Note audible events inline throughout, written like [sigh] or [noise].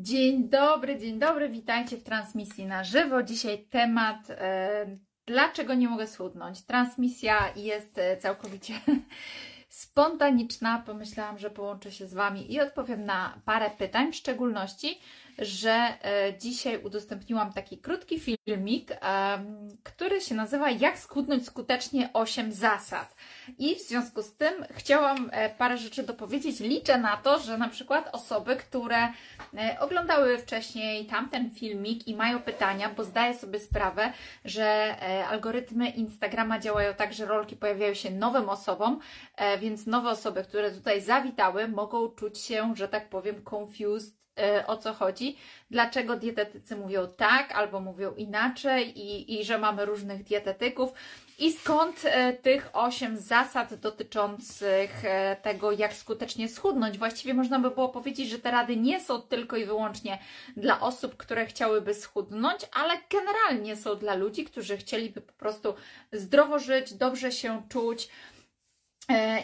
Dzień dobry, dzień dobry, witajcie w transmisji na żywo. Dzisiaj temat, e, dlaczego nie mogę schudnąć. Transmisja jest e, całkowicie [laughs] spontaniczna. Pomyślałam, że połączę się z Wami i odpowiem na parę pytań, w szczególności że e, dzisiaj udostępniłam taki krótki filmik, który się nazywa Jak skutnąć skutecznie 8 zasad. I w związku z tym chciałam e, parę rzeczy dopowiedzieć. Liczę na to, że na przykład osoby, które e, oglądały wcześniej tamten filmik i mają pytania, bo zdaję sobie sprawę, że algorytmy Instagrama działają tak, że rolki pojawiają się nowym osobom, więc nowe osoby, które tutaj zawitały, mogą czuć się, że tak powiem, confused o co chodzi, dlaczego dietetycy mówią tak albo mówią inaczej i, i że mamy różnych dietetyków i skąd e, tych osiem zasad dotyczących e, tego, jak skutecznie schudnąć. Właściwie można by było powiedzieć, że te rady nie są tylko i wyłącznie dla osób, które chciałyby schudnąć, ale generalnie są dla ludzi, którzy chcieliby po prostu zdrowo żyć, dobrze się czuć,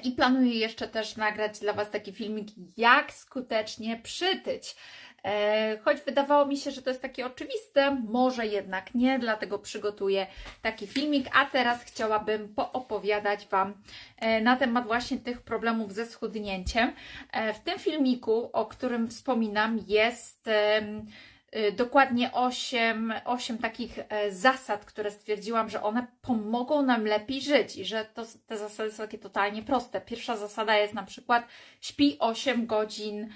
I planuję jeszcze też nagrać dla Was taki filmik, jak skutecznie przytyć. E, choć wydawało mi się, że to jest takie oczywiste, może jednak nie, dlatego przygotuję taki filmik. A teraz chciałabym poopowiadać Wam e, na temat właśnie tych problemów ze schudnięciem. W tym filmiku, o którym wspominam, jest dokładnie 8, 8 takich e, zasad, które stwierdziłam, że one pomogą nam lepiej żyć i że to, te zasady są takie totalnie proste. Pierwsza zasada jest na przykład śpi 8 godzin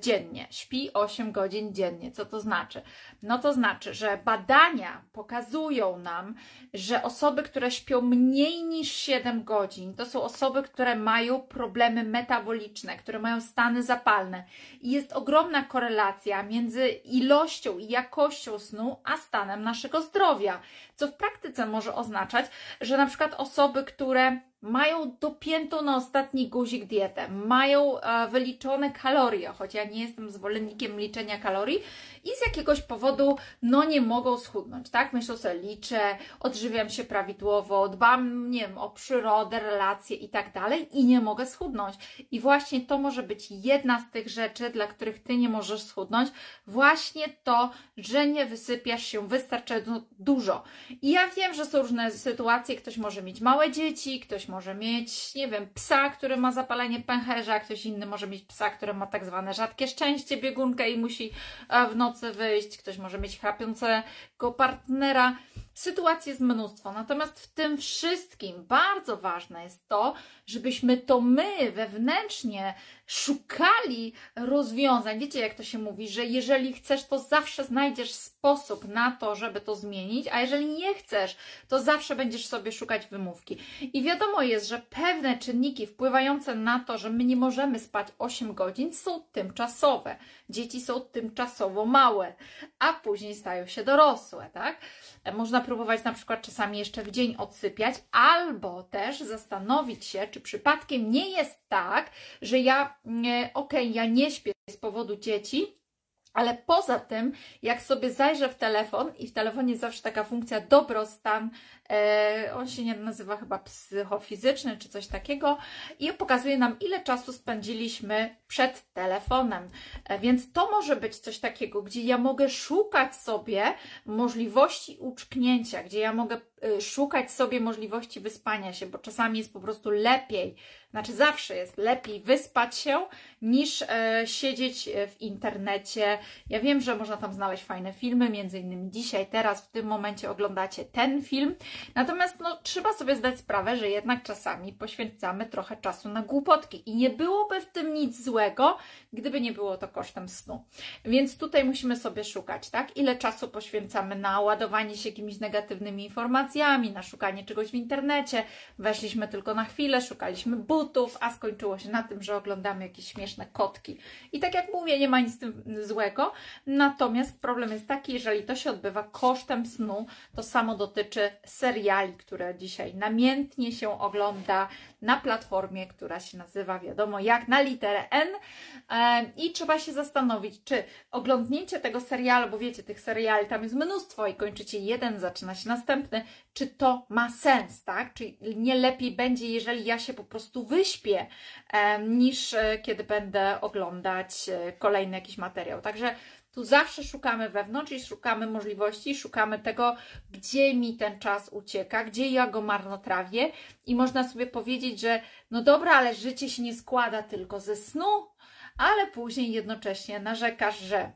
dziennie. Śpi 8 godzin dziennie. Co to znaczy? No to znaczy, że badania pokazują nam, że osoby, które śpią mniej niż 7 godzin, to są osoby, które mają problemy metaboliczne, które mają stany zapalne. I jest ogromna korelacja między ilością i jakością snu, a stanem naszego zdrowia. Co w praktyce może oznaczać, że na przykład osoby, które mają dopiętą na ostatni guzik dietę, mają e, wyliczone kalorie, choć ja nie jestem zwolennikiem liczenia kalorii i z jakiegoś powodu no nie mogą schudnąć, tak? Myślę sobie, liczę, odżywiam się prawidłowo, dbam, nie wiem, o przyrodę, relacje i tak dalej i nie mogę schudnąć. I właśnie to może być jedna z tych rzeczy, dla których Ty nie możesz schudnąć, właśnie to, że nie wysypiasz się wystarczająco dużo. I ja wiem, że są różne sytuacje, ktoś może mieć małe dzieci, ktoś mieć, nie wiem, psa, który ma zapalenie pęcherza, ktoś inny może mieć psa, który ma tak zwane rzadkie szczęście, biegunkę i musi e, w nocy wyjść, ktoś może mieć chrapiącego partnera. Sytuacji jest mnóstwo. Natomiast w tym wszystkim bardzo ważne jest to, żebyśmy to my wewnętrznie szukali rozwiązań. Wiecie, jak to się mówi, że jeżeli chcesz, to zawsze znajdziesz sposób na to, żeby to zmienić, a jeżeli nie chcesz, to zawsze będziesz sobie szukać wymówki. I wiadomo jest, że pewne czynniki wpływające na to, że my nie możemy spać 8 godzin, są tymczasowe. Dzieci są tymczasowo małe, a później stają się dorosłe, tak? Można próbować na przykład czasami jeszcze w dzień odsypiać, albo też zastanowić się, czy przypadkiem nie jest tak, że ja, okej, okay, ja nie śpię z powodu dzieci, ale poza tym, jak sobie zajrzę w telefon i w telefonie zawsze taka funkcja dobrostan, e, on się nie nazywa chyba psychofizyczny czy coś takiego i pokazuje nam, ile czasu spędziliśmy przed telefonem. E, więc to może być coś takiego, gdzie ja mogę szukać sobie możliwości uczknięcia, gdzie ja mogę szukać sobie możliwości wyspania się, bo czasami jest po prostu lepiej znaczy zawsze jest lepiej wyspać się niż e, siedzieć e, w internecie. Ja wiem, że można tam znaleźć fajne filmy, między innymi dzisiaj, teraz, w tym momencie oglądacie ten film. Natomiast no, trzeba sobie zdać sprawę, że jednak czasami poświęcamy trochę czasu na głupotki i nie byłoby w tym nic złego, gdyby nie było to kosztem snu. Więc tutaj musimy sobie szukać, tak? Ile czasu poświęcamy na ładowanie się jakimiś negatywnymi informacjami, na szukanie czegoś w internecie. Weszliśmy tylko na chwilę, szukaliśmy but, butów, a skończyło się na tym, że oglądamy jakieś śmieszne kotki. I tak jak mówię, nie ma nic złego, natomiast problem jest taki, jeżeli to się odbywa kosztem snu, to samo dotyczy seriali, które dzisiaj namiętnie się ogląda na platformie, która się nazywa, wiadomo, jak na literę N i trzeba się zastanowić, czy oglądnięcie tego serialu, bo wiecie, tych seriali tam jest mnóstwo i kończycie jeden, zaczyna się następny, czy to ma sens, tak? Czy nie lepiej będzie, jeżeli ja się po prostu wyśpię, niż e, kiedy będę oglądać e, kolejny jakiś materiał. Także Tu zawsze szukamy wewnątrz i szukamy możliwości, szukamy tego, gdzie mi ten czas ucieka, gdzie ja go marnotrawię i można sobie powiedzieć, że no dobra, ale życie się nie składa tylko ze snu, ale później jednocześnie narzekasz, że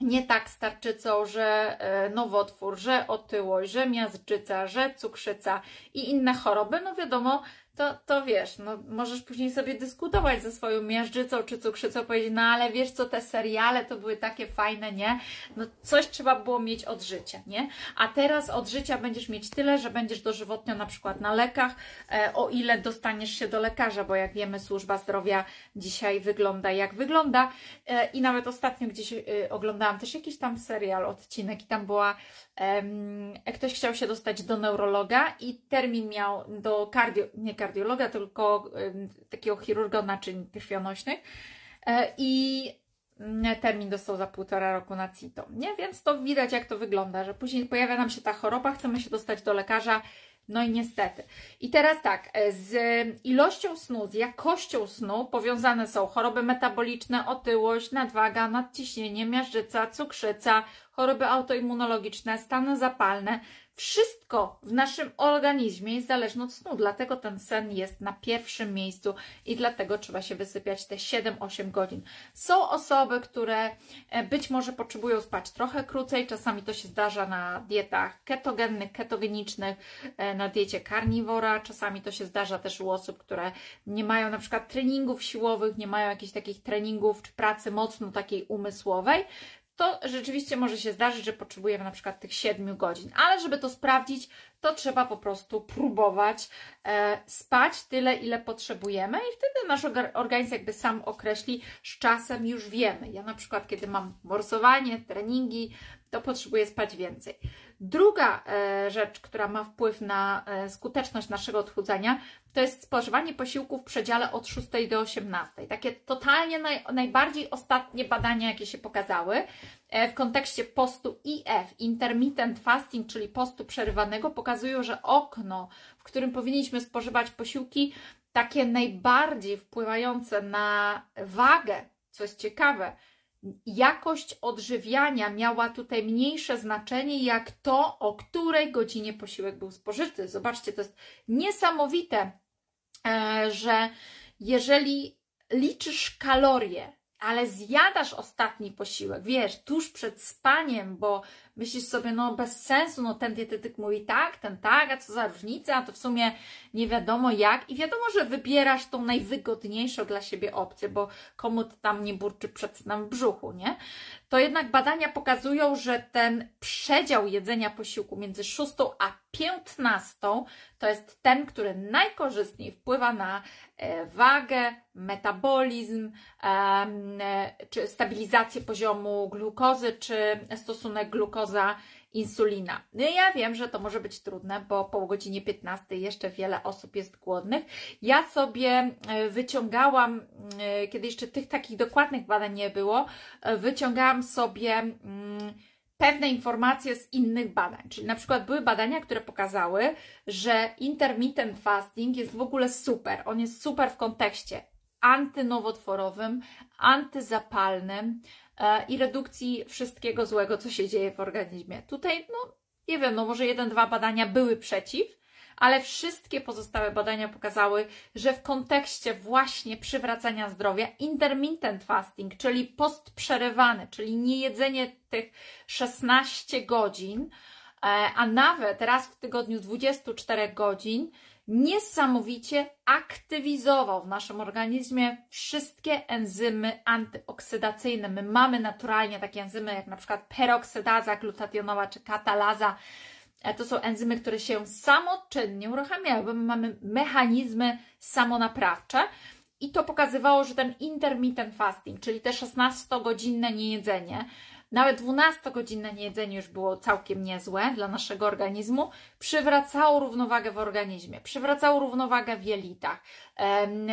nie tak z tarczycą, że e, nowotwór, że otyłość, że miażdżyca, że cukrzyca i inne choroby, no wiadomo, to, to wiesz, no możesz później sobie dyskutować ze swoją miażdżycą czy cukrzycą, powiedzieć, no ale wiesz co, te seriale to były takie fajne, nie? No coś trzeba było mieć od życia, nie? A teraz od życia będziesz mieć tyle, że będziesz dożywotnio na przykład na lekach, e, o ile dostaniesz się do lekarza, bo jak wiemy, służba zdrowia dzisiaj wygląda jak wygląda e, i nawet ostatnio gdzieś e, oglądałam też jakiś tam serial, odcinek i tam była ktoś chciał się dostać do neurologa i termin miał do kardio, nie kardiologa, tylko takiego chirurga naczyń krwionośnych e, i mm, termin dostał za półtora roku na CITO, nie? Więc to widać jak to wygląda, że później pojawia nam się ta choroba, chcemy się dostać do lekarza, no i niestety. I teraz tak, e, z ilością snu, z jakością snu powiązane są choroby metaboliczne, otyłość, nadwaga, nadciśnienie, miażdżyca, cukrzyca, choroby autoimmunologiczne, stany zapalne, wszystko w naszym organizmie jest zależne od snu, dlatego ten sen jest na pierwszym miejscu i dlatego trzeba się wysypiać te 7-8 godzin. Są osoby, które e, być może potrzebują spać trochę krócej, czasami to się zdarza na dietach ketogennych, ketogenicznych, e, na diecie karniwora, czasami to się zdarza też u osób, które nie mają na przykład treningów siłowych, nie mają jakichś takich treningów czy pracy mocno takiej umysłowej, to rzeczywiście może się zdarzyć, że potrzebujemy na przykład tych 7 godzin, ale żeby to sprawdzić, to trzeba po prostu próbować e, spać tyle, ile potrzebujemy i wtedy nasz organizm jakby sam określi, z czasem już wiemy. Ja na przykład, kiedy mam morsowanie, treningi, to potrzebuję spać więcej. Druga e, rzecz, która ma wpływ na e, skuteczność naszego odchudzania, to jest spożywanie posiłków w przedziale od 6 do 18. Takie totalnie naj, najbardziej ostatnie badania, jakie się pokazały e, w kontekście postu IF, intermittent fasting, czyli postu przerywanego, pokazują, że okno, w którym powinniśmy spożywać posiłki, takie najbardziej wpływające na wagę, co jest ciekawe, jakość odżywiania miała tutaj mniejsze znaczenie, jak to, o której godzinie posiłek był spożyty. Zobaczcie, to jest niesamowite, e, że jeżeli liczysz kalorie, ale zjadasz ostatni posiłek, wiesz, tuż przed spaniem, bo myślisz sobie, no bez sensu, no ten dietetyk mówi tak, ten tak, a co za różnica, a to w sumie nie wiadomo jak i wiadomo, że wybierasz tą najwygodniejszą dla siebie opcję, bo komu to tam nie burczy przed snem w brzuchu, nie? To jednak badania pokazują, że ten przedział jedzenia posiłku między 6 a 15 to jest ten, który najkorzystniej wpływa na e, wagę, metabolizm, e, czy stabilizację poziomu glukozy, czy stosunek glukoza insulina. No ja wiem, że to może być trudne, bo po godzinie 15 jeszcze wiele osób jest głodnych. Ja sobie e, wyciągałam, e, kiedy jeszcze tych takich dokładnych badań nie było, e, wyciągałam sobie mm, pewne informacje z innych badań. Czyli na przykład były badania, które pokazały, że intermittent fasting jest w ogóle super. On jest super w kontekście antynowotworowym, antyzapalnym, i redukcji wszystkiego złego, co się dzieje w organizmie. Tutaj, no nie wiem, no może jeden, dwa badania były przeciw, ale wszystkie pozostałe badania pokazały, że w kontekście właśnie przywracania zdrowia intermittent fasting, czyli post przerywany, czyli niejedzenie tych 16 godzin, e, a nawet raz w tygodniu 24 godzin, niesamowicie aktywizował w naszym organizmie wszystkie enzymy antyoksydacyjne. My mamy naturalnie takie enzymy jak na przykład peroksydaza glutationowa czy katalaza. E, to są enzymy, które się samoczynnie uruchamiają, bo my mamy mechanizmy samonaprawcze. I to pokazywało, że ten intermittent fasting, czyli te 16-godzinne niejedzenie, nawet 12-godzinne niejedzenie już było całkiem niezłe dla naszego organizmu. Przywracało równowagę w organizmie, przywracało równowagę w jelitach,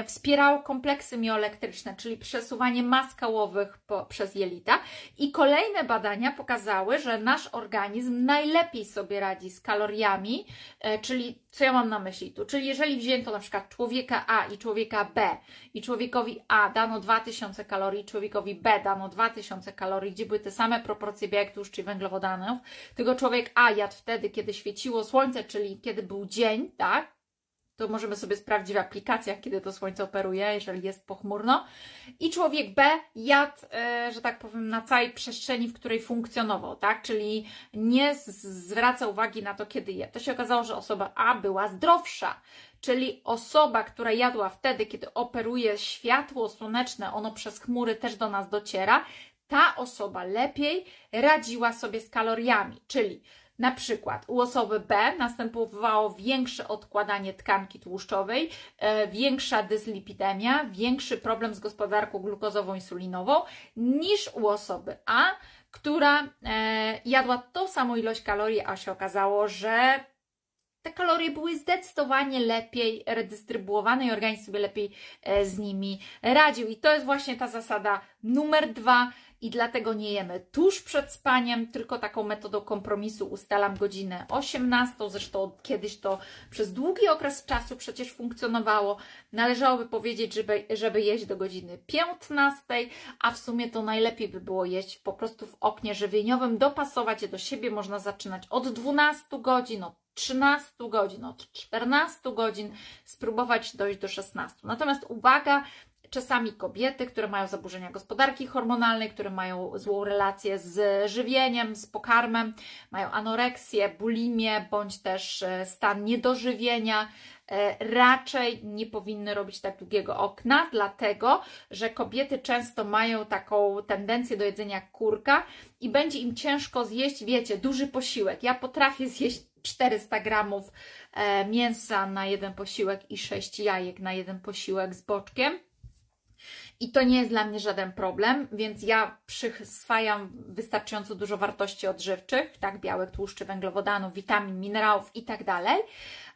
wspierało kompleksy mioelektryczne, czyli przesuwanie mas kałowych po, przez jelita. I kolejne badania pokazały, że nasz organizm najlepiej sobie radzi z kaloriami, e, czyli co ja mam na myśli tu? Czyli jeżeli wzięto na przykład człowieka A i człowieka B i człowiekowi A dano 2000 kalorii, człowiekowi B dano 2000 kalorii, gdzie były te same same proporcje białek, tłuszczy i węglowodanów, tylko człowiek A jadł wtedy, kiedy świeciło słońce, czyli kiedy był dzień, tak? To możemy sobie sprawdzić w aplikacjach, kiedy to słońce operuje, jeżeli jest pochmurno. I człowiek B jadł, e, że tak powiem, na całej przestrzeni, w której funkcjonował, tak? Czyli nie zwraca uwagi na to, kiedy je. To się okazało, że osoba A była zdrowsza, czyli osoba, która jadła wtedy, kiedy operuje światło słoneczne, ono przez chmury też do nas dociera, ta osoba lepiej radziła sobie z kaloriami, czyli na przykład u osoby B następowało większe odkładanie tkanki tłuszczowej, e, większa dyslipidemia, większy problem z gospodarką glukozową insulinową niż u osoby A, która e, jadła tą samą ilość kalorii, a się okazało, że te kalorie były zdecydowanie lepiej redystrybuowane i organizm sobie lepiej e, z nimi radził. I to jest właśnie ta zasada numer dwa i dlatego nie jemy tuż przed spaniem, tylko taką metodą kompromisu ustalam godzinę 18. Zresztą kiedyś to przez długi okres czasu przecież funkcjonowało. Należałoby powiedzieć, żeby, żeby jeść do godziny 15, a w sumie to najlepiej by było jeść po prostu w oknie żywieniowym, dopasować je do siebie. Można zaczynać od 12 godzin, od 13 godzin, od 14 godzin, spróbować dojść do 16. Natomiast uwaga, czasami kobiety, które mają zaburzenia gospodarki hormonalnej, które mają złą relację z żywieniem, z pokarmem, mają anoreksję, bulimię bądź też e, stan niedożywienia, e, raczej nie powinny robić tak długiego okna, dlatego że kobiety często mają taką tendencję do jedzenia kurka i będzie im ciężko zjeść, wiecie, duży posiłek. Ja potrafię zjeść 400 gramów e, mięsa na jeden posiłek i 6 jajek na jeden posiłek z boczkiem i to nie jest dla mnie żaden problem, więc ja przyswajam wystarczająco dużo wartości odżywczych, tak, białek, tłuszczy, węglowodanów, witamin, minerałów i tak dalej,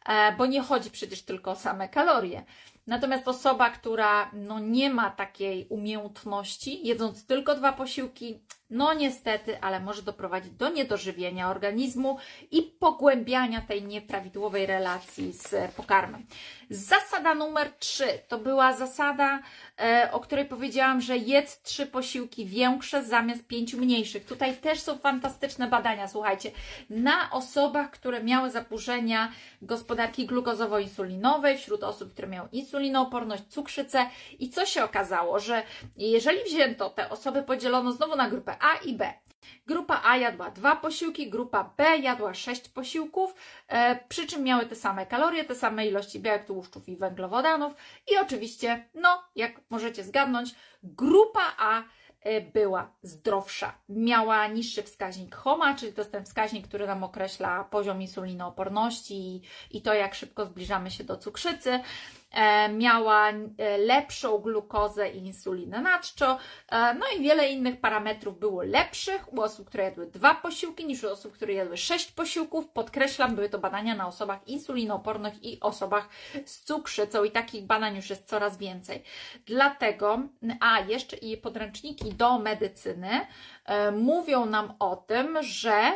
e, bo nie chodzi przecież tylko o same kalorie. Natomiast osoba, która no, nie ma takiej umiejętności, jedząc tylko dwa posiłki, no niestety, ale może doprowadzić do niedożywienia organizmu i pogłębiania tej nieprawidłowej relacji z pokarmem. Zasada numer trzy to była zasada, e, o której powiedziałam, że jedz trzy posiłki większe zamiast pięciu mniejszych. Tutaj też są fantastyczne badania, słuchajcie, na osobach, które miały zaburzenia gospodarki glukozowo-insulinowej, wśród osób, które miały insulinooporność, cukrzycę i co się okazało, że jeżeli wzięto te osoby, podzielono znowu na grupę A i B, Grupa A jadła dwa posiłki, grupa B jadła sześć posiłków, e, przy czym miały te same kalorie, te same ilości białek, tłuszczów i węglowodanów. I oczywiście, no, jak możecie zgadnąć, grupa A e, była zdrowsza. Miała niższy wskaźnik HOMA, czyli to jest ten wskaźnik, który nam określa poziom insulinooporności i, i to, jak szybko zbliżamy się do cukrzycy. E, miała e, lepszą glukozę i insulinę nadczą, e, no i wiele innych parametrów było lepszych u osób, które jadły dwa posiłki niż u osób, które jadły sześć posiłków. Podkreślam, były to badania na osobach insulinoopornych i osobach z cukrzycą i takich badań już jest coraz więcej. Dlatego, a jeszcze i podręczniki do medycyny mówią nam o tym, że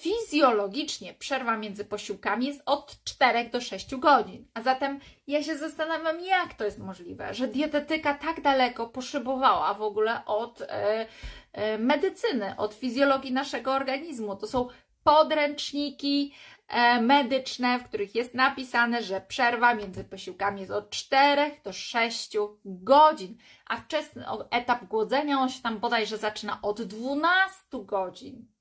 Fizjologicznie przerwa między posiłkami jest od 4 do 6 godzin. A zatem ja się zastanawiam, jak to jest możliwe, że dietetyka tak daleko poszybowała w ogóle od e, e, medycyny, od fizjologii naszego organizmu. To są podręczniki e, medyczne, w których jest napisane, że przerwa między posiłkami jest od 4 do 6 godzin, a wczesny etap głodzenia on się tam bodajże zaczyna od 12 godzin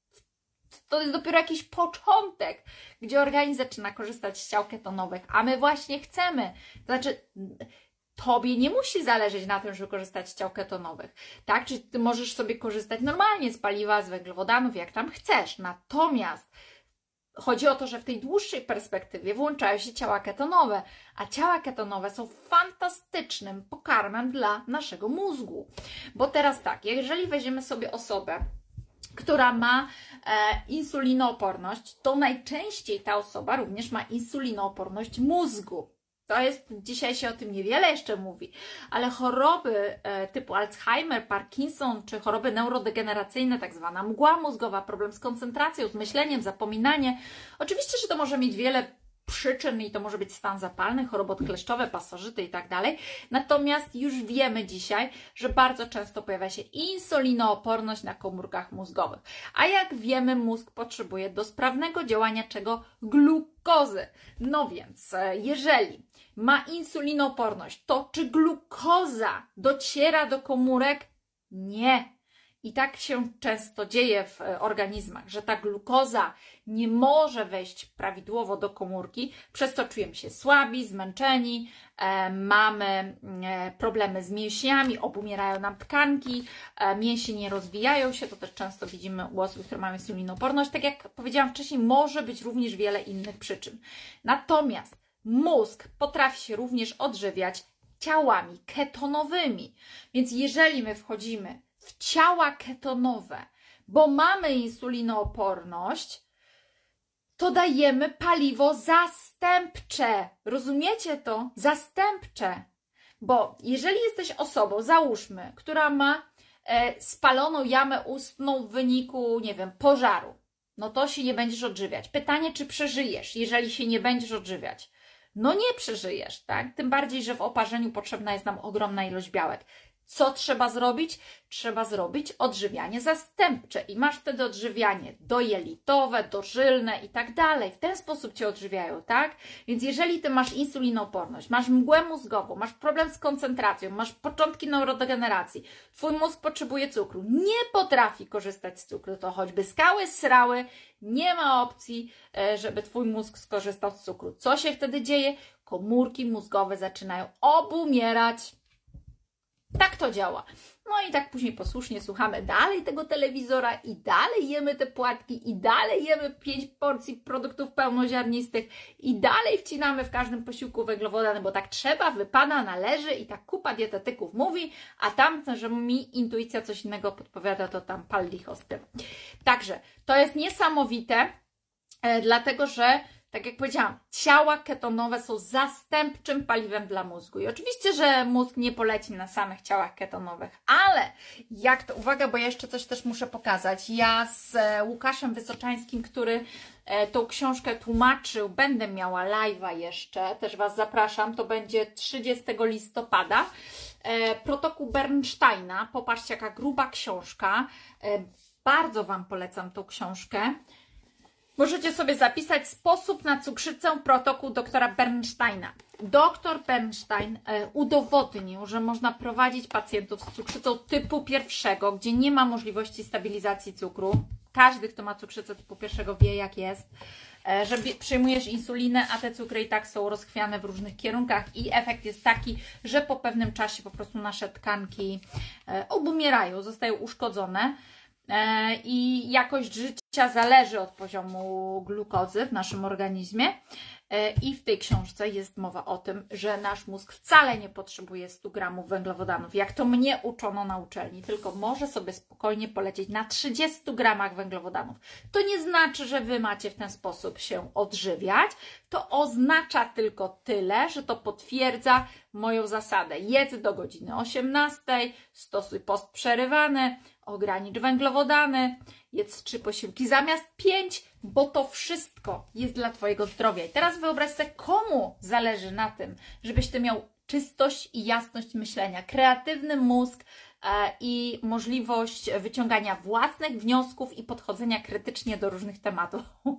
to jest dopiero jakiś początek, gdzie organizm zaczyna korzystać z ciał ketonowych, a my właśnie chcemy. To znaczy, Tobie nie musi zależeć na tym, żeby korzystać z ciał ketonowych, tak? Czyli Ty możesz sobie korzystać normalnie z paliwa, z węglowodanów, jak tam chcesz. Natomiast chodzi o to, że w tej dłuższej perspektywie włączają się ciała ketonowe, a ciała ketonowe są fantastycznym pokarmem dla naszego mózgu. Bo teraz tak, jeżeli weźmiemy sobie osobę, która ma e, insulinooporność, to najczęściej ta osoba również ma insulinooporność mózgu. To jest, dzisiaj się o tym niewiele jeszcze mówi, ale choroby e, typu Alzheimer, Parkinson czy choroby neurodegeneracyjne, tak zwana mgła mózgowa, problem z koncentracją, z myśleniem, zapominanie. Oczywiście, że to może mieć wiele przyczyn i to może być stan zapalny, choroby odkleszczowe, pasożyty i tak dalej. Natomiast już wiemy dzisiaj, że bardzo często pojawia się insulinooporność na komórkach mózgowych. A jak wiemy, mózg potrzebuje do sprawnego działania czego? Glukozy. No więc, e, jeżeli ma insulinooporność, to czy glukoza dociera do komórek? Nie. I tak się często dzieje w e, organizmach, że ta glukoza nie może wejść prawidłowo do komórki, przez co czujemy się słabi, zmęczeni, e, mamy e, problemy z mięśniami, obumierają nam tkanki, e, mięśnie nie rozwijają się, to też często widzimy u osób, które mają insulinoporność. Tak jak powiedziałam wcześniej, może być również wiele innych przyczyn. Natomiast mózg potrafi się również odżywiać ciałami ketonowymi. Więc jeżeli my wchodzimy w ciała ketonowe, bo mamy insulinooporność, to dajemy paliwo zastępcze. Rozumiecie to? Zastępcze. Bo jeżeli jesteś osobą, załóżmy, która ma e, spaloną jamę ustną w wyniku, nie wiem, pożaru, no to się nie będziesz odżywiać. Pytanie, czy przeżyjesz, jeżeli się nie będziesz odżywiać? No nie przeżyjesz, tak? Tym bardziej, że w oparzeniu potrzebna jest nam ogromna ilość białek. Co trzeba zrobić? Trzeba zrobić odżywianie zastępcze i masz wtedy odżywianie dojelitowe, dożylne i tak dalej. W ten sposób cię odżywiają, tak? Więc jeżeli ty masz insulinooporność, masz mgłę mózgową, masz problem z koncentracją, masz początki neurodegeneracji, twój mózg potrzebuje cukru, nie potrafi korzystać z cukru, to choćby skały, srały, nie ma opcji, e, żeby twój mózg skorzystał z cukru. Co się wtedy dzieje? Komórki mózgowe zaczynają obumierać tak to działa. No i tak później posłusznie słuchamy dalej tego telewizora i dalej jemy te płatki i dalej jemy pięć porcji produktów pełnoziarnistych i dalej wcinamy w każdym posiłku węglowodany, bo tak trzeba, wypada, należy i tak kupa dietetyków mówi, a tam, że mi intuicja coś innego podpowiada, to tam pal licho z tym. Także to jest niesamowite, e, dlatego że tak jak powiedziałam, ciała ketonowe są zastępczym paliwem dla mózgu. I oczywiście, że mózg nie poleci na samych ciałach ketonowych, ale jak to, uwaga, bo ja jeszcze coś też muszę pokazać. Ja z e, Łukaszem Wysoczańskim, który e, tą książkę tłumaczył, będę miała live'a jeszcze, też Was zapraszam, to będzie 30 listopada. E, protokół Bernsteina, popatrzcie, jaka gruba książka. Bardzo Wam polecam tą książkę. Możecie sobie zapisać sposób na cukrzycę protokół doktora Bernsteina. Doktor Bernstein e, udowodnił, że można prowadzić pacjentów z cukrzycą typu pierwszego, gdzie nie ma możliwości stabilizacji cukru. Każdy, kto ma cukrzycę typu pierwszego wie, jak jest, e, że przyjmujesz insulinę, a te cukry i tak są rozchwiane w różnych kierunkach i efekt jest taki, że po pewnym czasie po prostu nasze tkanki e, obumierają, zostają uszkodzone. I jakość życia zależy od poziomu glukozy w naszym organizmie. E, I w tej książce jest mowa o tym, że nasz mózg wcale nie potrzebuje 100 gramów węglowodanów, jak to mnie uczono na uczelni, tylko może sobie spokojnie polecieć na 30 gramach węglowodanów. To nie znaczy, że Wy macie w ten sposób się odżywiać, to oznacza tylko tyle, że to potwierdza moją zasadę. Jedz do godziny 18, stosuj post przerywany, ogranicz węglowodany, jedz trzy posiłki zamiast pięć, bo to wszystko jest dla Twojego zdrowia. I teraz wyobraź sobie, komu zależy na tym, żebyś Ty miał czystość i jasność myślenia, kreatywny mózg, i możliwość wyciągania własnych wniosków i podchodzenia krytycznie do różnych tematów. [laughs]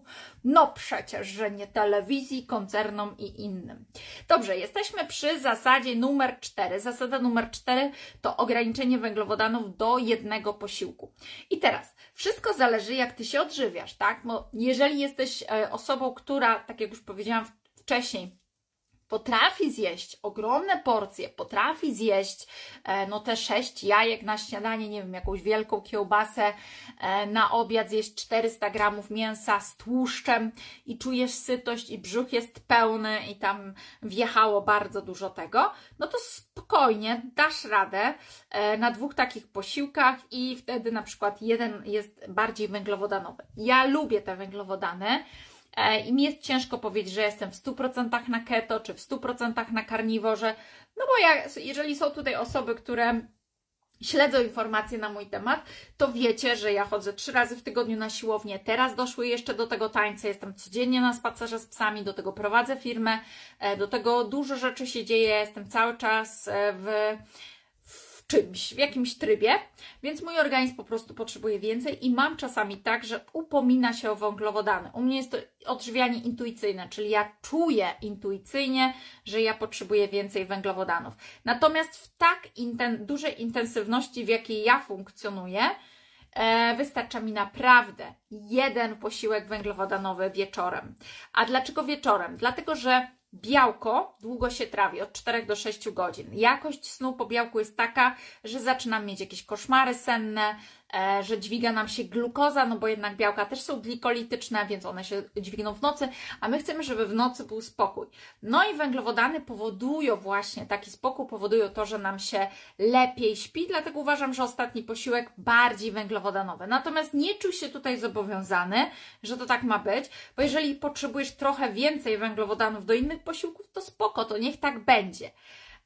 No przecież, że nie telewizji, koncernom i innym. Dobrze, jesteśmy przy zasadzie numer 4. Zasada numer 4 to ograniczenie węglowodanów do jednego posiłku. I teraz, wszystko zależy jak Ty się odżywiasz, tak? Bo jeżeli jesteś e, osobą, która, tak jak już powiedziałam wcześniej, potrafi zjeść ogromne porcje, potrafi zjeść e, no te sześć jajek na śniadanie, nie wiem, jakąś wielką kiełbasę, e, na obiad zjeść 400 gramów mięsa z tłuszczem i czujesz sytość i brzuch jest pełny i tam wjechało bardzo dużo tego, no to spokojnie dasz radę e, na dwóch takich posiłkach i wtedy na przykład jeden jest bardziej węglowodanowy. Ja lubię te węglowodany, i mi jest ciężko powiedzieć, że jestem w 100% na keto, czy w 100% na karniworze, no bo ja, jeżeli są tutaj osoby, które śledzą informacje na mój temat, to wiecie, że ja chodzę trzy razy w tygodniu na siłownię. Teraz doszły jeszcze do tego tańce, jestem codziennie na spacerze z psami, do tego prowadzę firmę, e, do tego dużo rzeczy się dzieje, jestem cały czas e, w czymś, w jakimś trybie, więc mój organizm po prostu potrzebuje więcej i mam czasami tak, że upomina się o węglowodany. U mnie jest to odżywianie intuicyjne, czyli ja czuję intuicyjnie, że ja potrzebuję więcej węglowodanów. Natomiast w tak inten dużej intensywności, w jakiej ja funkcjonuję, e, wystarcza mi naprawdę jeden posiłek węglowodanowy wieczorem. A dlaczego wieczorem? Dlatego, że Białko długo się trawi, od 4 do 6 godzin. Jakość snu po białku jest taka, że zaczynam mieć jakieś koszmary senne, że dźwiga nam się glukoza, no bo jednak białka też są glikolityczne, więc one się dźwigną w nocy, a my chcemy, żeby w nocy był spokój. No i węglowodany powodują właśnie taki spokój, powodują to, że nam się lepiej śpi, dlatego uważam, że ostatni posiłek bardziej węglowodanowy. Natomiast nie czuj się tutaj zobowiązany, że to tak ma być, bo jeżeli potrzebujesz trochę więcej węglowodanów do innych posiłków, to spoko, to niech tak będzie.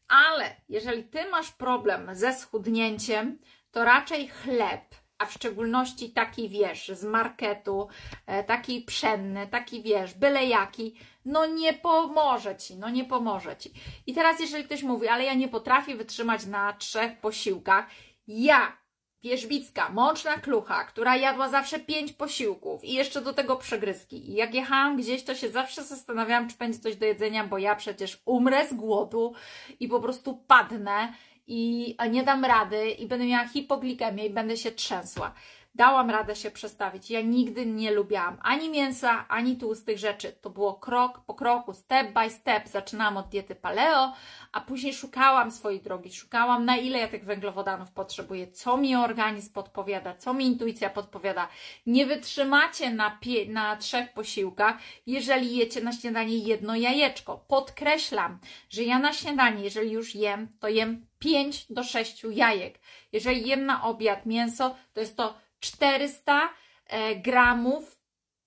Ale jeżeli ty masz problem ze schudnięciem, to raczej chleb, a w szczególności taki wiesz, z marketu, e, taki pszenny, taki wiesz, byle jaki, no nie pomoże ci, no nie pomoże ci. I teraz, jeżeli ktoś mówi, ale ja nie potrafię wytrzymać na trzech posiłkach, ja, wierzbicka, mączna klucha, która jadła zawsze pięć posiłków i jeszcze do tego przegryzki. I jak jechałam gdzieś, to się zawsze zastanawiałam, czy będzie coś do jedzenia, bo ja przecież umrę z głodu i po prostu padnę i nie dam rady i będę miała hipoglikemię i będę się trzęsła. Dałam radę się przestawić. Ja nigdy nie lubiłam ani mięsa, ani tłustych rzeczy. To było krok po kroku, step by step. Zaczynałam od diety paleo, a później szukałam swojej drogi. Szukałam, na ile ja tych węglowodanów potrzebuję, co mi organizm podpowiada, co mi intuicja podpowiada. Nie wytrzymacie na, na trzech posiłkach, jeżeli jecie na śniadanie jedno jajeczko. Podkreślam, że ja na śniadanie, jeżeli już jem, to jem 5 do 6 jajek. Jeżeli jem na obiad mięso, to jest to 400 e, gramów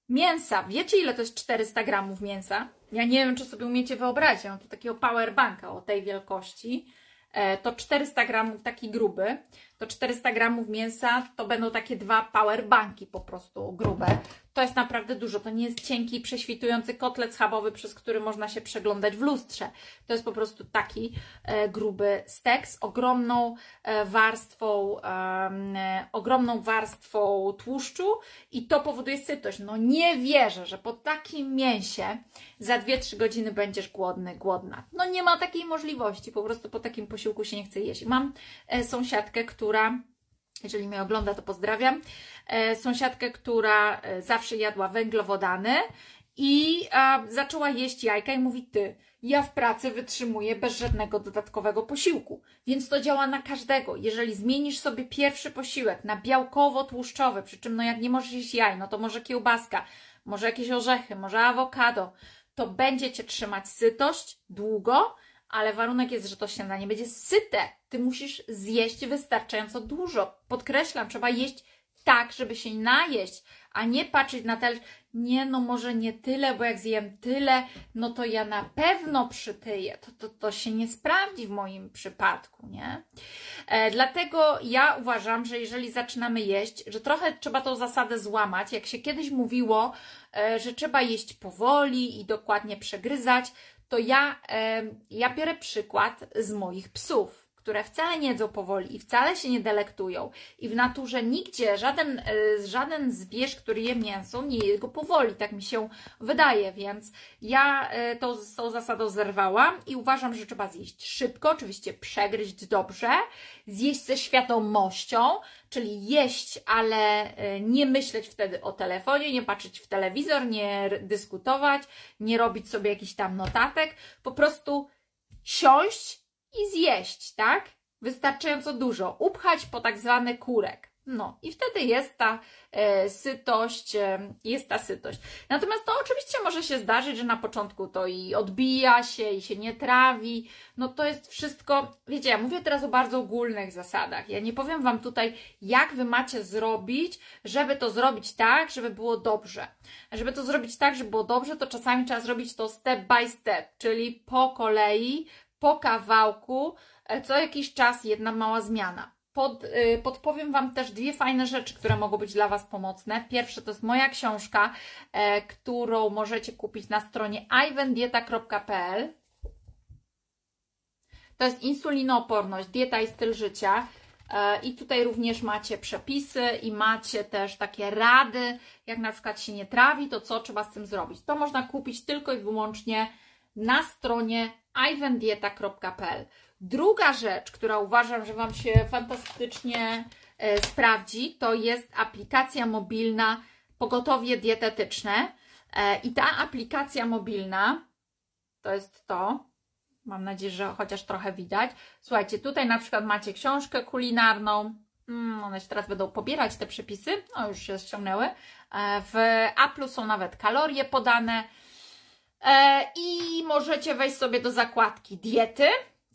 mięsa. Wiecie, ile to jest 400 gramów mięsa? Ja nie wiem, czy sobie umiecie wyobrazić. Mam tu takiego powerbanka o tej wielkości. E, to 400 gramów taki gruby to 400 gramów mięsa to będą takie dwa powerbanki po prostu grube. To jest naprawdę dużo. To nie jest cienki, prześwitujący kotlet schabowy, przez który można się przeglądać w lustrze. To jest po prostu taki e, gruby stek z ogromną e, warstwą, e, ogromną warstwą tłuszczu i to powoduje sytość. No nie wierzę, że po takim mięsie za 2-3 godziny będziesz głodny, głodna. No nie ma takiej możliwości. Po prostu po takim posiłku się nie chce jeść. Mam e, sąsiadkę, która która, jeżeli mnie ogląda, to pozdrawiam, e, sąsiadkę, która e, zawsze jadła węglowodany i zaczęła jeść jajka i mówi, ty, ja w pracy wytrzymuję bez żadnego dodatkowego posiłku. Więc to działa na każdego. Jeżeli zmienisz sobie pierwszy posiłek na białkowo-tłuszczowy, przy czym no jak nie możesz jeść jaj, no to może kiełbaska, może jakieś orzechy, może awokado, to będzie Cię trzymać sytość długo, ale warunek jest, że to śniadanie będzie syte. Ty musisz zjeść wystarczająco dużo. Podkreślam, trzeba jeść tak, żeby się najeść, a nie patrzeć na talerz. Nie, no może nie tyle, bo jak zjem tyle, no to ja na pewno przytyję. To, to, to się nie sprawdzi w moim przypadku, nie? E, dlatego ja uważam, że jeżeli zaczynamy jeść, że trochę trzeba tą zasadę złamać. Jak się kiedyś mówiło, e, że trzeba jeść powoli i dokładnie przegryzać, to ja, ja biorę przykład z moich psów, które wcale nie jedzą powoli i wcale się nie delektują. I w naturze nigdzie żaden, e, żaden zwierz, który je mięso, nie je go powoli, tak mi się wydaje. Więc ja e, to, z tą zasadą zerwałam i uważam, że trzeba zjeść szybko, oczywiście przegryźć dobrze, zjeść ze świadomością, czyli jeść, ale e, nie myśleć wtedy o telefonie, nie patrzeć w telewizor, nie dyskutować, nie robić sobie jakichś tam notatek, po prostu siąść i zjeść, tak? Wystarczająco dużo, upchać po tak zwany kurek. No i wtedy jest ta e, sytość, e, jest ta sytość. Natomiast to oczywiście może się zdarzyć, że na początku to i odbija się, i się nie trawi. No to jest wszystko, wiecie, ja mówię teraz o bardzo ogólnych zasadach. Ja nie powiem Wam tutaj, jak Wy macie zrobić, żeby to zrobić tak, żeby było dobrze. Żeby to zrobić tak, żeby było dobrze, to czasami trzeba zrobić to step by step, czyli po kolei, po kawałku, e, co jakiś czas jedna mała zmiana. pod, y, podpowiem Wam też dwie fajne rzeczy, które mogą być dla Was pomocne. Pierwsze to jest moja książka, e, którą możecie kupić na stronie ivendieta.pl. To jest insulinooporność, dieta i styl życia. E, I tutaj również macie przepisy i macie też takie rady, jak na przykład się nie trawi, to co trzeba z tym zrobić. To można kupić tylko i wyłącznie na stronie ivendieta.pl. Druga rzecz, która uważam, że Wam się fantastycznie e, sprawdzi, to jest aplikacja mobilna Pogotowie Dietetyczne. E, I ta aplikacja mobilna to jest to. Mam nadzieję, że chociaż trochę widać. Słuchajcie, tutaj na przykład macie książkę kulinarną. Hmm, one się teraz będą pobierać, te przepisy. No, już się ściągnęły. E, w Apple są nawet kalorie podane. I możecie wejść sobie do zakładki diety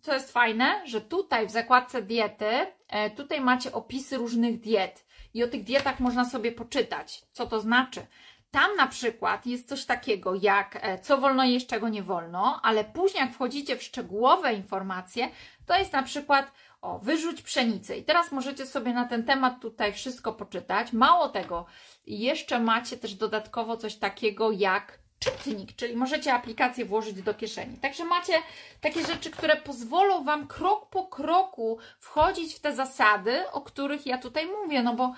co jest fajne, że tutaj w zakładce diety, e, tutaj macie opisy różnych diet i o tych dietach można sobie poczytać, co to znaczy. Tam na przykład jest coś takiego jak e, co wolno jeść, czego nie wolno, ale później jak wchodzicie w szczegółowe informacje, to jest na przykład o, wyrzuć pszenicę. I teraz możecie sobie na ten temat tutaj wszystko poczytać. Mało tego, jeszcze macie też dodatkowo coś takiego jak czytnik, czyli możecie aplikację włożyć do kieszeni. Także macie takie rzeczy, które pozwolą Wam krok po kroku wchodzić w te zasady, o których ja tutaj mówię, no bo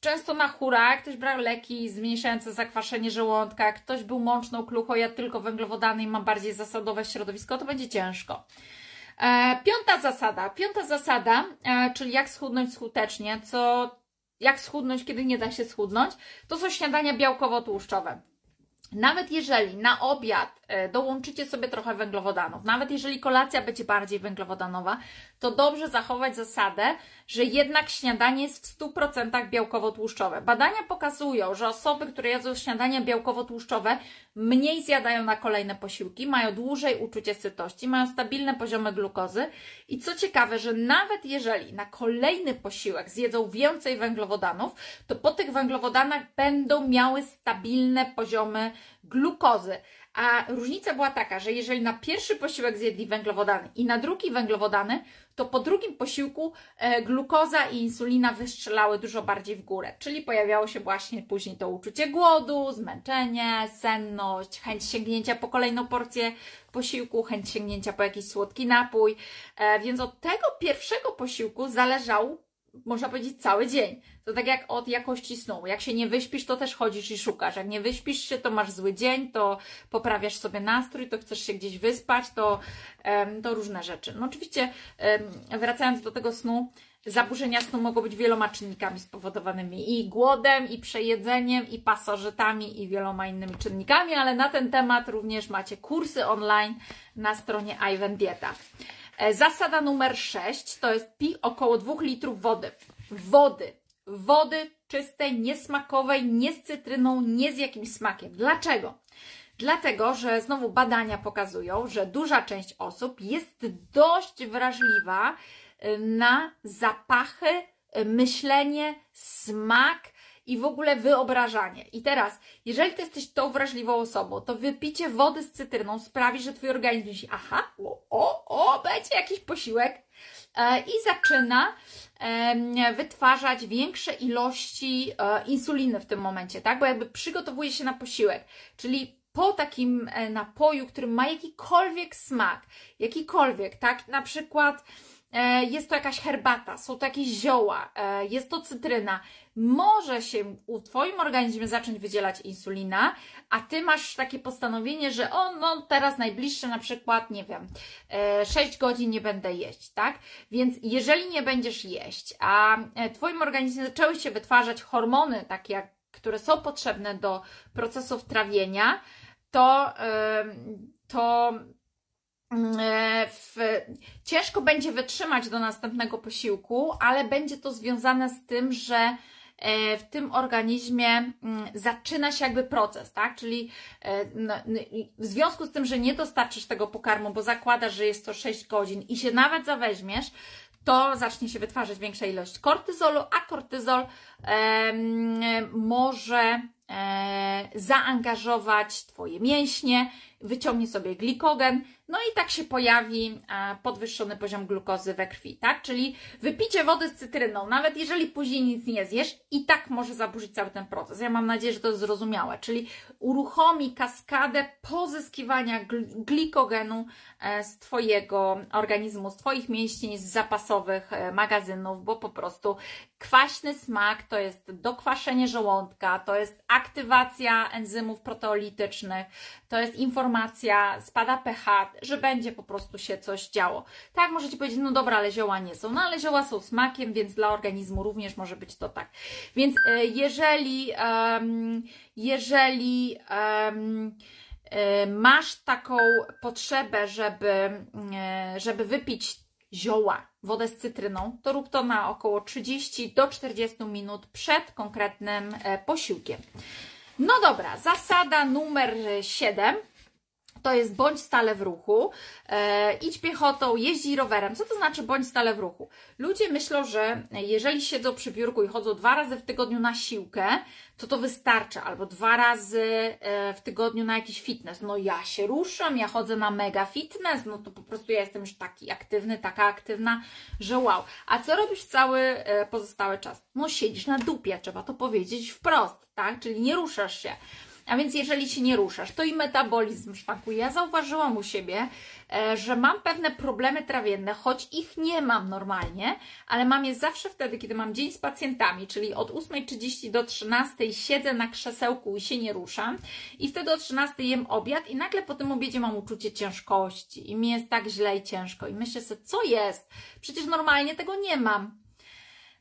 często na hura, ktoś brał leki zmniejszające zakwaszenie żołądka, ktoś był mączną kluchą, ja tylko węglowodany i mam bardziej zasadowe środowisko, to będzie ciężko. E, piąta zasada. Piąta zasada, e, czyli jak schudnąć skutecznie, co jak schudnąć, kiedy nie da się schudnąć, to są śniadania białkowo-tłuszczowe. Nawet jeżeli na obiad dołączycie sobie trochę węglowodanów, nawet jeżeli kolacja będzie bardziej węglowodanowa, to dobrze zachować zasadę, że jednak śniadanie jest w 100% białkowo-tłuszczowe. Badania pokazują, że osoby, które jedzą śniadania białkowo-tłuszczowe, mniej zjadają na kolejne posiłki, mają dłużej uczucie sytości, mają stabilne poziomy glukozy i co ciekawe, że nawet jeżeli na kolejny posiłek zjedzą więcej węglowodanów, to po tych węglowodanach będą miały stabilne poziomy glukozy. A różnica była taka, że jeżeli na pierwszy posiłek zjedli węglowodany i na drugi węglowodany, to po drugim posiłku e, glukoza i insulina wystrzelały dużo bardziej w górę. Czyli pojawiało się właśnie później to uczucie głodu, zmęczenie, senność, chęć sięgnięcia po kolejną porcję posiłku, chęć sięgnięcia po jakiś słodki napój. E, więc od tego pierwszego posiłku zależał można powiedzieć, cały dzień. To tak jak od jakości snu. Jak się nie wyśpisz, to też chodzisz i szukasz. Jak nie wyśpisz się, to masz zły dzień, to poprawiasz sobie nastrój, to chcesz się gdzieś wyspać, to, to różne rzeczy. No oczywiście, wracając do tego snu, zaburzenia snu mogą być wieloma czynnikami spowodowanymi i głodem, i przejedzeniem, i pasożytami, i wieloma innymi czynnikami, ale na ten temat również macie kursy online na stronie Ivan Dieta. E, zasada numer 6 to jest pij około 2 litrów wody. Wody. Wody czystej, niesmakowej, nie z cytryną, nie z jakimś smakiem. Dlaczego? Dlatego, że znowu badania pokazują, że duża część osób jest dość wrażliwa e, na zapachy, e, myślenie, smak i w ogóle wyobrażanie. I teraz, jeżeli ty jesteś tą wrażliwą osobą, to wypicie wody z cytryną sprawi, że twój organizm myśli, aha, o, o, o będzie jakiś posiłek e, i zaczyna wytwarzać większe ilości e, insuliny w tym momencie, tak? Bo jakby przygotowuje się na posiłek, czyli po takim e, napoju, który ma jakikolwiek smak, jakikolwiek, tak? Na przykład jest to jakaś herbata, są to jakieś zioła, e, jest to cytryna, może się u Twoim organizmie zacząć wydzielać insulina, a Ty masz takie postanowienie, że o, no teraz najbliższe na przykład, nie wiem, 6 e, godzin nie będę jeść, tak? Więc jeżeli nie będziesz jeść, a e, Twoim organizmie zaczęły się wytwarzać hormony, takie jak, które są potrzebne do procesów trawienia, to, to e, w, ciężko będzie wytrzymać do następnego posiłku, ale będzie to związane z tym, że E, w tym organizmie mm, zaczyna się jakby proces, tak? Czyli e, w związku z tym, że nie dostarczysz tego pokarmu, bo zakładasz, że jest to 6 godzin i się nawet zaweźmiesz, to zacznie się wytwarzać większa ilość kortyzolu, a kortyzol może e, zaangażować Twoje mięśnie, wyciągnie sobie glikogen, no i tak się pojawi podwyższony poziom glukozy we krwi, tak? Czyli wypicie wody z cytryną, nawet jeżeli później nic nie zjesz, i tak może zaburzyć cały ten proces. Ja mam nadzieję, że to jest zrozumiałe, czyli uruchomi kaskadę pozyskiwania glikogenu e, z Twojego organizmu, z Twoich mięśni, z zapasowych e, magazynów, bo po prostu kwaśny smak to jest dokwaszenie żołądka, to jest aktywacja enzymów proteolitycznych, to jest informacja, spada pH, że będzie po prostu się coś działo. Tak, możecie powiedzieć, no dobra, ale zioła nie są, no ale zioła są smakiem, więc dla organizmu również może być to tak. Więc e, jeżeli, jeżeli e, masz taką potrzebę, żeby, e, żeby wypić zioła, wodę z cytryną, to rób to na około 30 do 40 minut przed konkretnym posiłkiem. No dobra, zasada numer 7 to jest bądź stale w ruchu, e, idź piechotą, jeździ rowerem. Co to znaczy bądź stale w ruchu? Ludzie myślą, że jeżeli siedzą przy biurku i chodzą dwa razy w tygodniu na siłkę, to to wystarczy, albo dwa razy e, w tygodniu na jakiś fitness. No ja się ruszam, ja chodzę na mega fitness, no to po prostu ja jestem już taki aktywny, taka aktywna, że wow. A co robisz cały e, pozostały czas? No siedzisz na dupie, trzeba to powiedzieć wprost, tak? Czyli nie ruszasz się. A więc jeżeli się nie ruszasz, to i metabolizm szwankuje. Ja zauważyłam u siebie, e, że mam pewne problemy trawienne, choć ich nie mam normalnie, ale mam je zawsze wtedy, kiedy mam dzień z pacjentami, czyli od 8.30 do 13.00 siedzę na krzesełku i się nie ruszam i wtedy o 13.00 jem obiad i nagle po tym obiedzie mam uczucie ciężkości i mi jest tak źle i ciężko i myślę sobie, co jest? Przecież normalnie tego nie mam.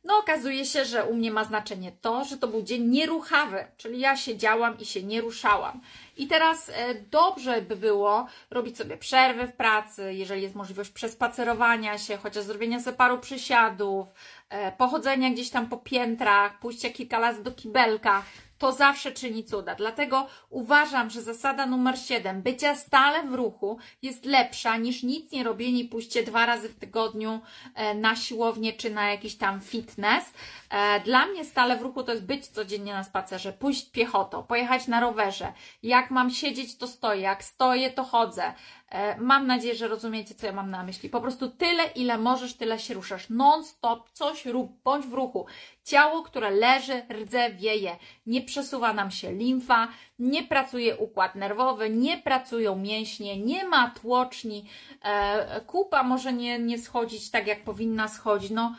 No okazuje się, że u mnie ma znaczenie to, że to był dzień nieruchawy, czyli ja siedziałam i się nie ruszałam. I teraz e, dobrze by było robić sobie przerwy w pracy, jeżeli jest możliwość przespacerowania się, chociaż zrobienia sobie paru przysiadów, e, pochodzenia gdzieś tam po piętrach, pójścia kilka razy do kibelka to zawsze czyni cuda. Dlatego uważam, że zasada numer 7, bycia stale w ruchu, jest lepsza niż nic nie robienie i pójście dwa razy w tygodniu e, na siłownię czy na jakiś tam fitness. E, dla mnie stale w ruchu to jest być codziennie na spacerze, pójść piechotą, pojechać na rowerze. Jak mam siedzieć, to stoję, jak stoję, to chodzę. E, mam nadzieję, że rozumiecie, co ja mam na myśli. Po prostu tyle, ile możesz, tyle się ruszasz. Non-stop, coś rób, bądź w ruchu. Ciało, które leży, rdze, wieje. Nie przesuwa nam się limfa, nie pracuje układ nerwowy, nie pracują mięśnie, nie ma tłoczni, e, kupa może nie, nie schodzić tak, jak powinna schodzić. No,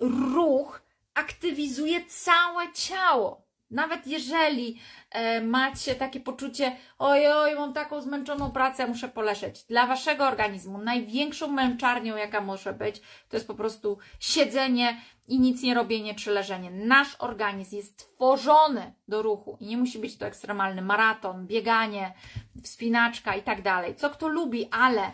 ruch aktywizuje całe ciało. Nawet jeżeli e, macie takie poczucie, oj, oj, mam taką zmęczoną pracę, muszę poleżeć. Dla waszego organizmu największą męczarnią, jaka może być, to jest po prostu siedzenie i nic nie robienie czy leżenie. Nasz organizm jest stworzony do ruchu i nie musi być to ekstremalny maraton, bieganie, wspinaczka i tak dalej. Co kto lubi, ale e,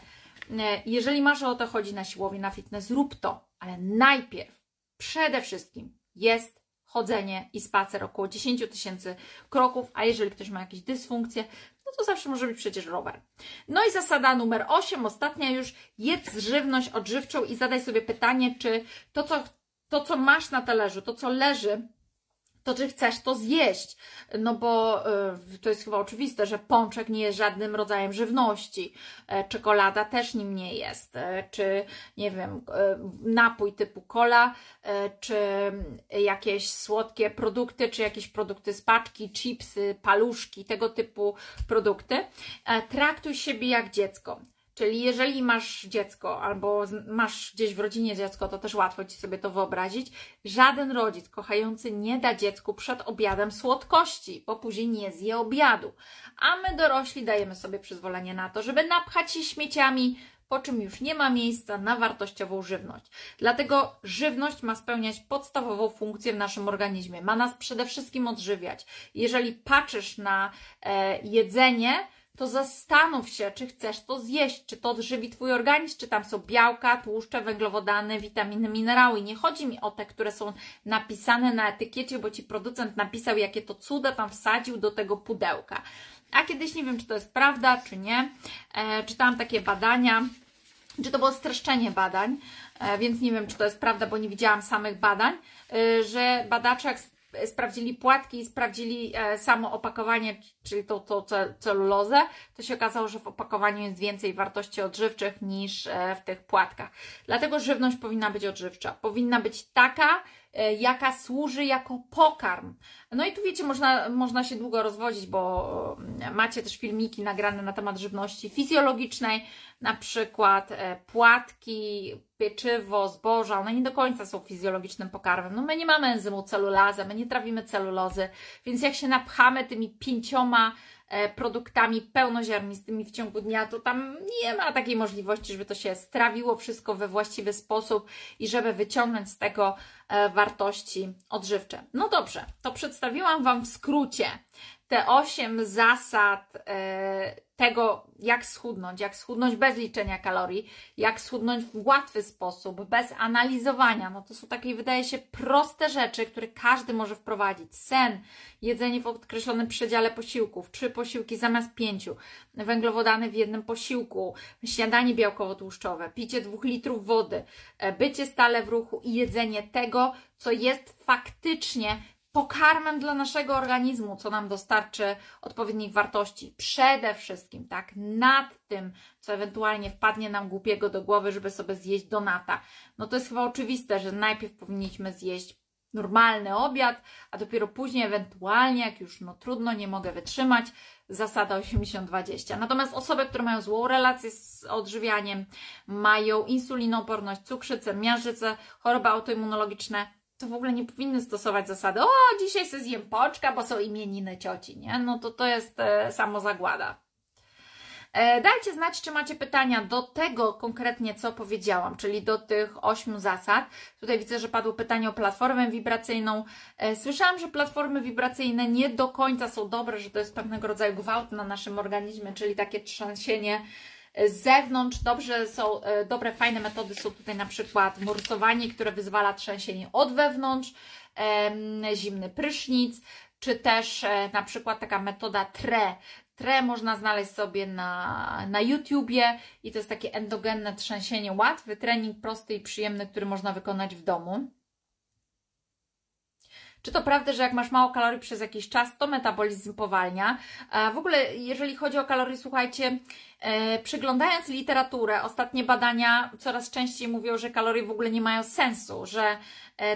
jeżeli masz o to chodzi na siłownię, na fitness, rób to, ale najpierw, przede wszystkim jest chodzenie i spacer około 10 tysięcy kroków, a jeżeli ktoś ma jakieś dysfunkcje, no to zawsze może być przecież rower. No i zasada numer 8, ostatnia już, jedz żywność odżywczą i zadaj sobie pytanie, czy to, co, to, co masz na talerzu, to, co leży to czy chcesz to zjeść? No bo y, to jest chyba oczywiste, że pączek nie jest żadnym rodzajem żywności, e, czekolada też nim nie jest, e, czy nie wiem, e, napój typu cola, czy jakieś słodkie produkty, czy jakieś produkty z paczki, chipsy, paluszki, tego typu produkty. Traktuj siebie jak dziecko. Czyli jeżeli masz dziecko albo masz gdzieś w rodzinie dziecko, to też łatwo Ci sobie to wyobrazić. Żaden rodzic kochający nie da dziecku przed obiadem słodkości, bo później nie zje obiadu. A my dorośli dajemy sobie przyzwolenie na to, żeby napchać się śmieciami, po czym już nie ma miejsca na wartościową żywność. Dlatego żywność ma spełniać podstawową funkcję w naszym organizmie. Ma nas przede wszystkim odżywiać. Jeżeli patrzysz na e, jedzenie, to zastanów się, czy chcesz to zjeść, czy to odżywi Twój organizm, czy tam są białka, tłuszcze, węglowodany, witaminy, minerały. Nie chodzi mi o te, które są napisane na etykiecie, bo Ci producent napisał, jakie to cuda tam wsadził do tego pudełka. A kiedyś nie wiem, czy to jest prawda, czy nie. E, czytałam takie badania, czy to było streszczenie badań, e, więc nie wiem, czy to jest prawda, bo nie widziałam samych badań, e, że badacze sprawdzili płatki, sprawdzili e, samo opakowanie, czyli tą, tą celulozę, to się okazało, że w opakowaniu jest więcej wartości odżywczych niż e, w tych płatkach. Dlatego żywność powinna być odżywcza. Powinna być taka, jaka służy jako pokarm. No i tu wiecie, można, można się długo rozwodzić, bo e, macie też filmiki nagrane na temat żywności fizjologicznej, na przykład e, płatki, pieczywo, zboża, one nie do końca są fizjologicznym pokarmem. No my nie mamy enzymu celulazę, my nie trawimy celulozy, więc jak się napchamy tymi pięcioma E, produktami pełnoziarnistymi w ciągu dnia, to tam nie ma takiej możliwości, żeby to się strawiło wszystko we właściwy sposób i żeby wyciągnąć z tego e, wartości odżywcze. No dobrze, to przedstawiłam Wam w skrócie te osiem zasad e, tego, jak schudnąć, jak schudnąć bez liczenia kalorii, jak schudnąć w łatwy sposób, bez analizowania. No to są takie, wydaje się, proste rzeczy, które każdy może wprowadzić. Sen, jedzenie w określonym przedziale posiłków, trzy posiłki zamiast pięciu, węglowodany w jednym posiłku, śniadanie białkowo-tłuszczowe, picie dwóch litrów wody, e, bycie stale w ruchu i jedzenie tego, co jest faktycznie pokarmem dla naszego organizmu, co nam dostarczy odpowiednich wartości. Przede wszystkim, tak, nad tym, co ewentualnie wpadnie nam głupiego do głowy, żeby sobie zjeść donata. No to jest chyba oczywiste, że najpierw powinniśmy zjeść normalny obiad, a dopiero później ewentualnie, jak już no trudno, nie mogę wytrzymać, zasada 80-20. Natomiast osoby, które mają złą relację z odżywianiem, mają insulinooporność, cukrzycę, miażdżycę, choroby autoimmunologiczne, to w ogóle nie powinny stosować zasady, o, dzisiaj sobie zjem poczka, bo są imieniny cioci, nie? No to to jest e, samozagłada. E, dajcie znać, czy macie pytania do tego konkretnie, co powiedziałam, czyli do tych ośmiu zasad. Tutaj widzę, że padło pytanie o platformę wibracyjną. E, słyszałam, że platformy wibracyjne nie do końca są dobre, że to jest pewnego rodzaju gwałt na naszym organizmie, czyli takie trzęsienie z zewnątrz. Dobrze są, e, dobre, fajne metody są tutaj na przykład morsowanie, które wyzwala trzęsienie od wewnątrz, zimny prysznic, czy też e, na przykład taka metoda TRE. TRE można znaleźć sobie na, na YouTubie i to jest takie endogenne trzęsienie, łatwy trening, prosty i przyjemny, który można wykonać w domu. Czy to prawda, że jak masz mało kalorii przez jakiś czas, to metabolizm powalnia? W ogóle, jeżeli chodzi o kalorie, słuchajcie, e, przyglądając literaturę, ostatnie badania coraz częściej mówią, że kalorie w ogóle nie mają sensu, że e,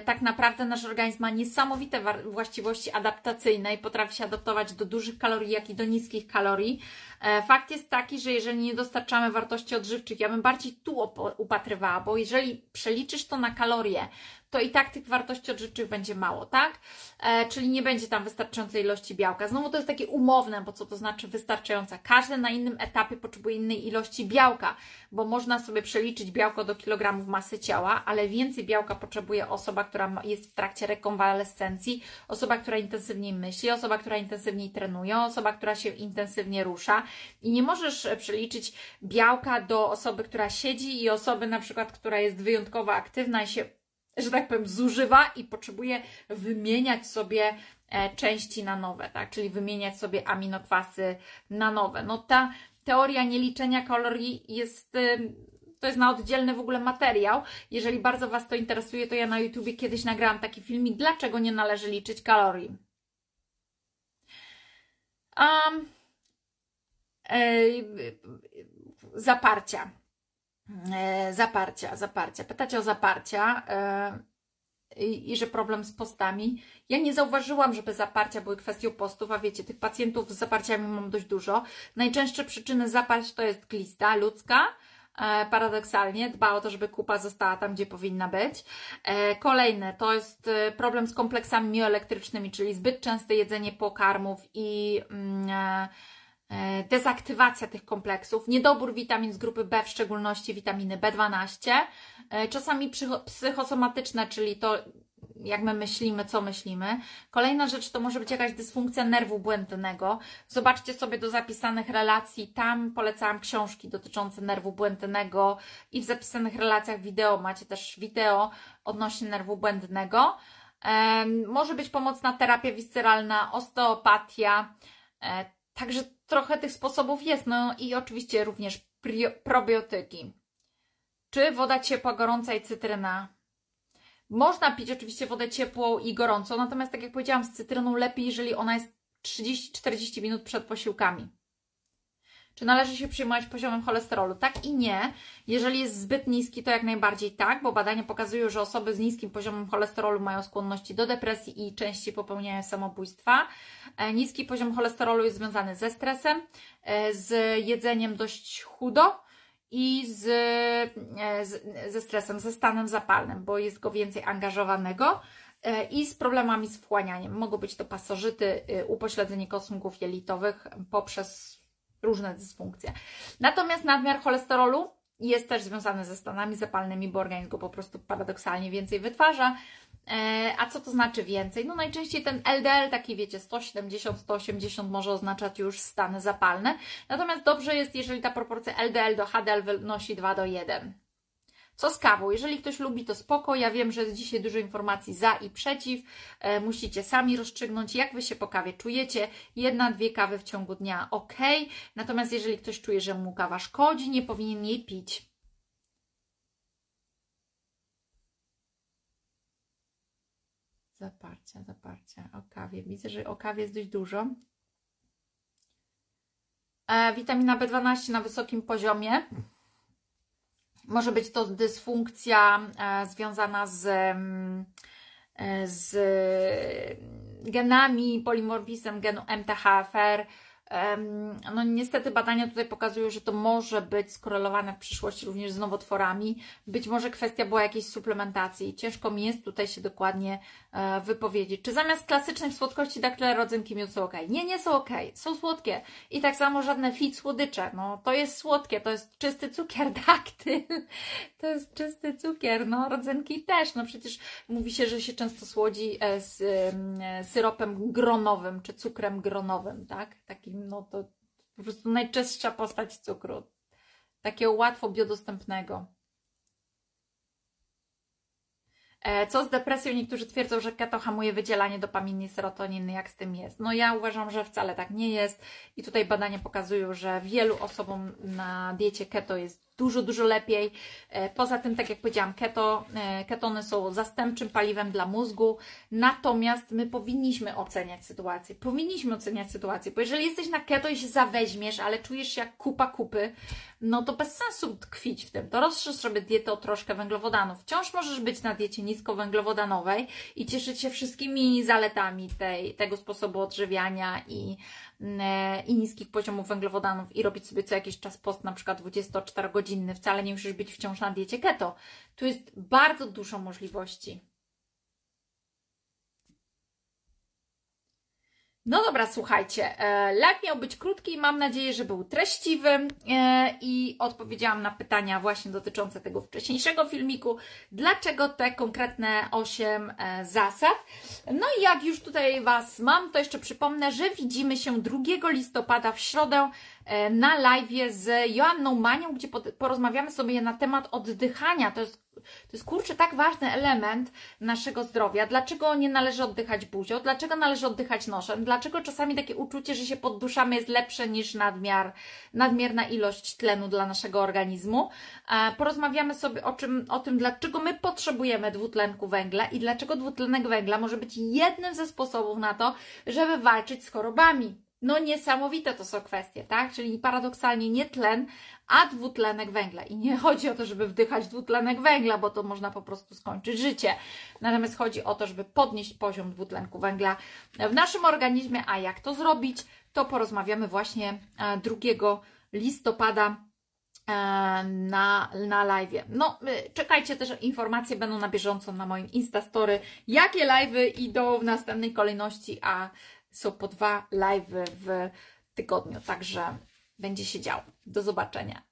tak naprawdę nasz organizm ma niesamowite właściwości adaptacyjne i potrafi się adaptować do dużych kalorii, jak i do niskich kalorii. E, fakt jest taki, że jeżeli nie dostarczamy wartości odżywczych, ja bym bardziej tu upatrywała, bo jeżeli przeliczysz to na kalorie, to i tak tych wartości odżywczych będzie mało, tak? E, czyli nie będzie tam wystarczającej ilości białka. Znowu to jest takie umowne, bo co to znaczy wystarczająca? Każdy na innym etapie potrzebuje innej ilości białka, bo można sobie przeliczyć białko do kilogramów masy ciała, ale więcej białka potrzebuje osoba, która jest w trakcie rekonwalescencji, osoba, która intensywniej myśli, osoba, która intensywniej trenuje, osoba, która się intensywnie rusza i nie możesz przeliczyć białka do osoby, która siedzi i osoby na przykład, która jest wyjątkowo aktywna i się że tak powiem, zużywa i potrzebuje wymieniać sobie e, części na nowe, tak? Czyli wymieniać sobie aminokwasy na nowe. No ta teoria nieliczenia kalorii jest to jest na oddzielny w ogóle materiał. Jeżeli bardzo Was to interesuje, to ja na YouTubie kiedyś nagrałam taki filmik, dlaczego nie należy liczyć kalorii. Um, zaparcia. E, zaparcia, zaparcia. Pytacie o zaparcia e, i, i, że problem z postami. Ja nie zauważyłam, żeby zaparcia były kwestią postów, a wiecie, tych pacjentów z zaparciami mam dość dużo. Najczęstsze przyczyny zaparć to jest glista ludzka, paradoksalnie dba o to, żeby kupa została tam, gdzie powinna być. Kolejne to jest problem z kompleksami mioelektrycznymi, czyli zbyt częste jedzenie pokarmów i mm, E, dezaktywacja tych kompleksów, niedobór witamin z grupy B, w szczególności witaminy B12, e, czasami psychosomatyczne, czyli to, jak my myślimy, co myślimy. Kolejna rzecz to może być jakaś dysfunkcja nerwu błędnego. Zobaczcie sobie do zapisanych relacji, tam polecałam książki dotyczące nerwu błędnego i w zapisanych relacjach wideo macie też wideo odnośnie nerwu błędnego. Może być pomocna terapia visceralna, osteopatia, e, Także trochę tych sposobów jest. No i oczywiście również probiotyki. Czy woda ciepła, gorąca i cytryna? Można pić oczywiście wodę ciepłą i gorącą, natomiast tak jak powiedziałam, z cytryną lepiej, jeżeli ona jest 30-40 minut przed posiłkami. Czy należy się przyjmować poziomem cholesterolu? Tak i nie. Jeżeli jest zbyt niski, to jak najbardziej tak, bo badania pokazują, że osoby z niskim poziomem cholesterolu mają skłonności do depresji i częściej popełniają samobójstwa. E, niski poziom cholesterolu jest związany ze stresem, e, z jedzeniem dość chudo i z, e, z, ze stresem, ze stanem zapalnym, bo jest go więcej angażowanego i z problemami z wchłanianiem. Mogą być to pasożyty, upośledzenie kosmków jelitowych poprzez różne dysfunkcje. Natomiast nadmiar cholesterolu jest też związany ze stanami zapalnymi, bo organizm go po prostu paradoksalnie więcej wytwarza. E, a co to znaczy więcej? No najczęściej ten LDL, taki wiecie, 170, 180 może oznaczać już stany zapalne. Natomiast dobrze jest, jeżeli ta proporcja LDL do HDL wynosi 2 do 1. Co z kawą? Jeżeli ktoś lubi, to spoko. Ja wiem, że jest dzisiaj dużo informacji za i przeciw. E, musicie sami rozstrzygnąć, jak Wy się po kawie czujecie. Jedna, dwie kawy w ciągu dnia, ok. Natomiast jeżeli ktoś czuje, że mu kawa szkodzi, nie powinien jej pić. Zaparcia, zaparcia o kawie. Widzę, że o kawie jest dość dużo. E, witamina B12 na wysokim poziomie. Może być to dysfunkcja e, związana z, mm, e, z genami, polimorfizmem genu MTHFR, no niestety badania tutaj pokazują, że to może być skorelowane w przyszłości również z nowotworami. Być może kwestia była jakiejś suplementacji. Ciężko mi jest tutaj się dokładnie e, wypowiedzieć. Czy zamiast klasycznych słodkości daktyle rodzynki miód są ok? Nie, nie są ok. Są słodkie. I tak samo żadne fit słodycze. No to jest słodkie, to jest czysty cukier [laughs] daktyl. To jest czysty cukier. No rodzynki też. No przecież mówi się, że się często słodzi e, z e, syropem gronowym czy cukrem gronowym, tak? Takim no to po prostu najczęstsza postać cukru. Takiego łatwo biodostępnego. E, co z depresją? Niektórzy twierdzą, że keto hamuje wydzielanie dopaminy serotoniny. Jak z tym jest? No ja uważam, że wcale tak nie jest. I tutaj badania pokazują, że wielu osobom na diecie keto jest dużo, dużo lepiej. E, poza tym, tak jak powiedziałam, keto, e, ketony są zastępczym paliwem dla mózgu, natomiast my powinniśmy oceniać sytuację. Powinniśmy oceniać sytuację, bo jeżeli jesteś na keto i się zaweźmiesz, ale czujesz się jak kupa kupy, no to bez sensu tkwić w tym. To rozszerz sobie dietę o troszkę węglowodanów. Wciąż możesz być na diecie niskowęglowodanowej i cieszyć się wszystkimi zaletami tej, tego sposobu odżywiania i i niskich poziomów węglowodanów i robić sobie co jakiś czas post, na przykład 24-godzinny, wcale nie musisz być wciąż na diecie keto. Tu jest bardzo dużo możliwości. No dobra, słuchajcie, e, live miał być krótki, mam nadzieję, że był treściwy e, i odpowiedziałam na pytania właśnie dotyczące tego wcześniejszego filmiku, dlaczego te konkretne 8 e, zasad. No i jak już tutaj Was mam, to jeszcze przypomnę, że widzimy się 2 listopada w środę na live z Joanną Manią, gdzie porozmawiamy sobie na temat oddychania. To jest to jest kurczę tak ważny element naszego zdrowia. Dlaczego nie należy oddychać buzią? Dlaczego należy oddychać nosem? Dlaczego czasami takie uczucie, że się podduszamy jest lepsze niż nadmiar, nadmierna ilość tlenu dla naszego organizmu? Porozmawiamy sobie o, czym, o tym, dlaczego my potrzebujemy dwutlenku węgla i dlaczego dwutlenek węgla może być jednym ze sposobów na to, żeby walczyć z chorobami. No niesamowite to są kwestie, tak? Czyli paradoksalnie nie tlen, a dwutlenek węgla. I nie chodzi o to, żeby wdychać dwutlenek węgla, bo to można po prostu skończyć życie. Natomiast chodzi o to, żeby podnieść poziom dwutlenku węgla w naszym organizmie. A jak to zrobić, to porozmawiamy właśnie 2 e, listopada e, na, na live. No, e, czekajcie też, informacje będą na bieżąco na moim Instastory, jakie live idą w następnej kolejności, a są po dwa live w tygodniu, także będzie się działo. Do zobaczenia.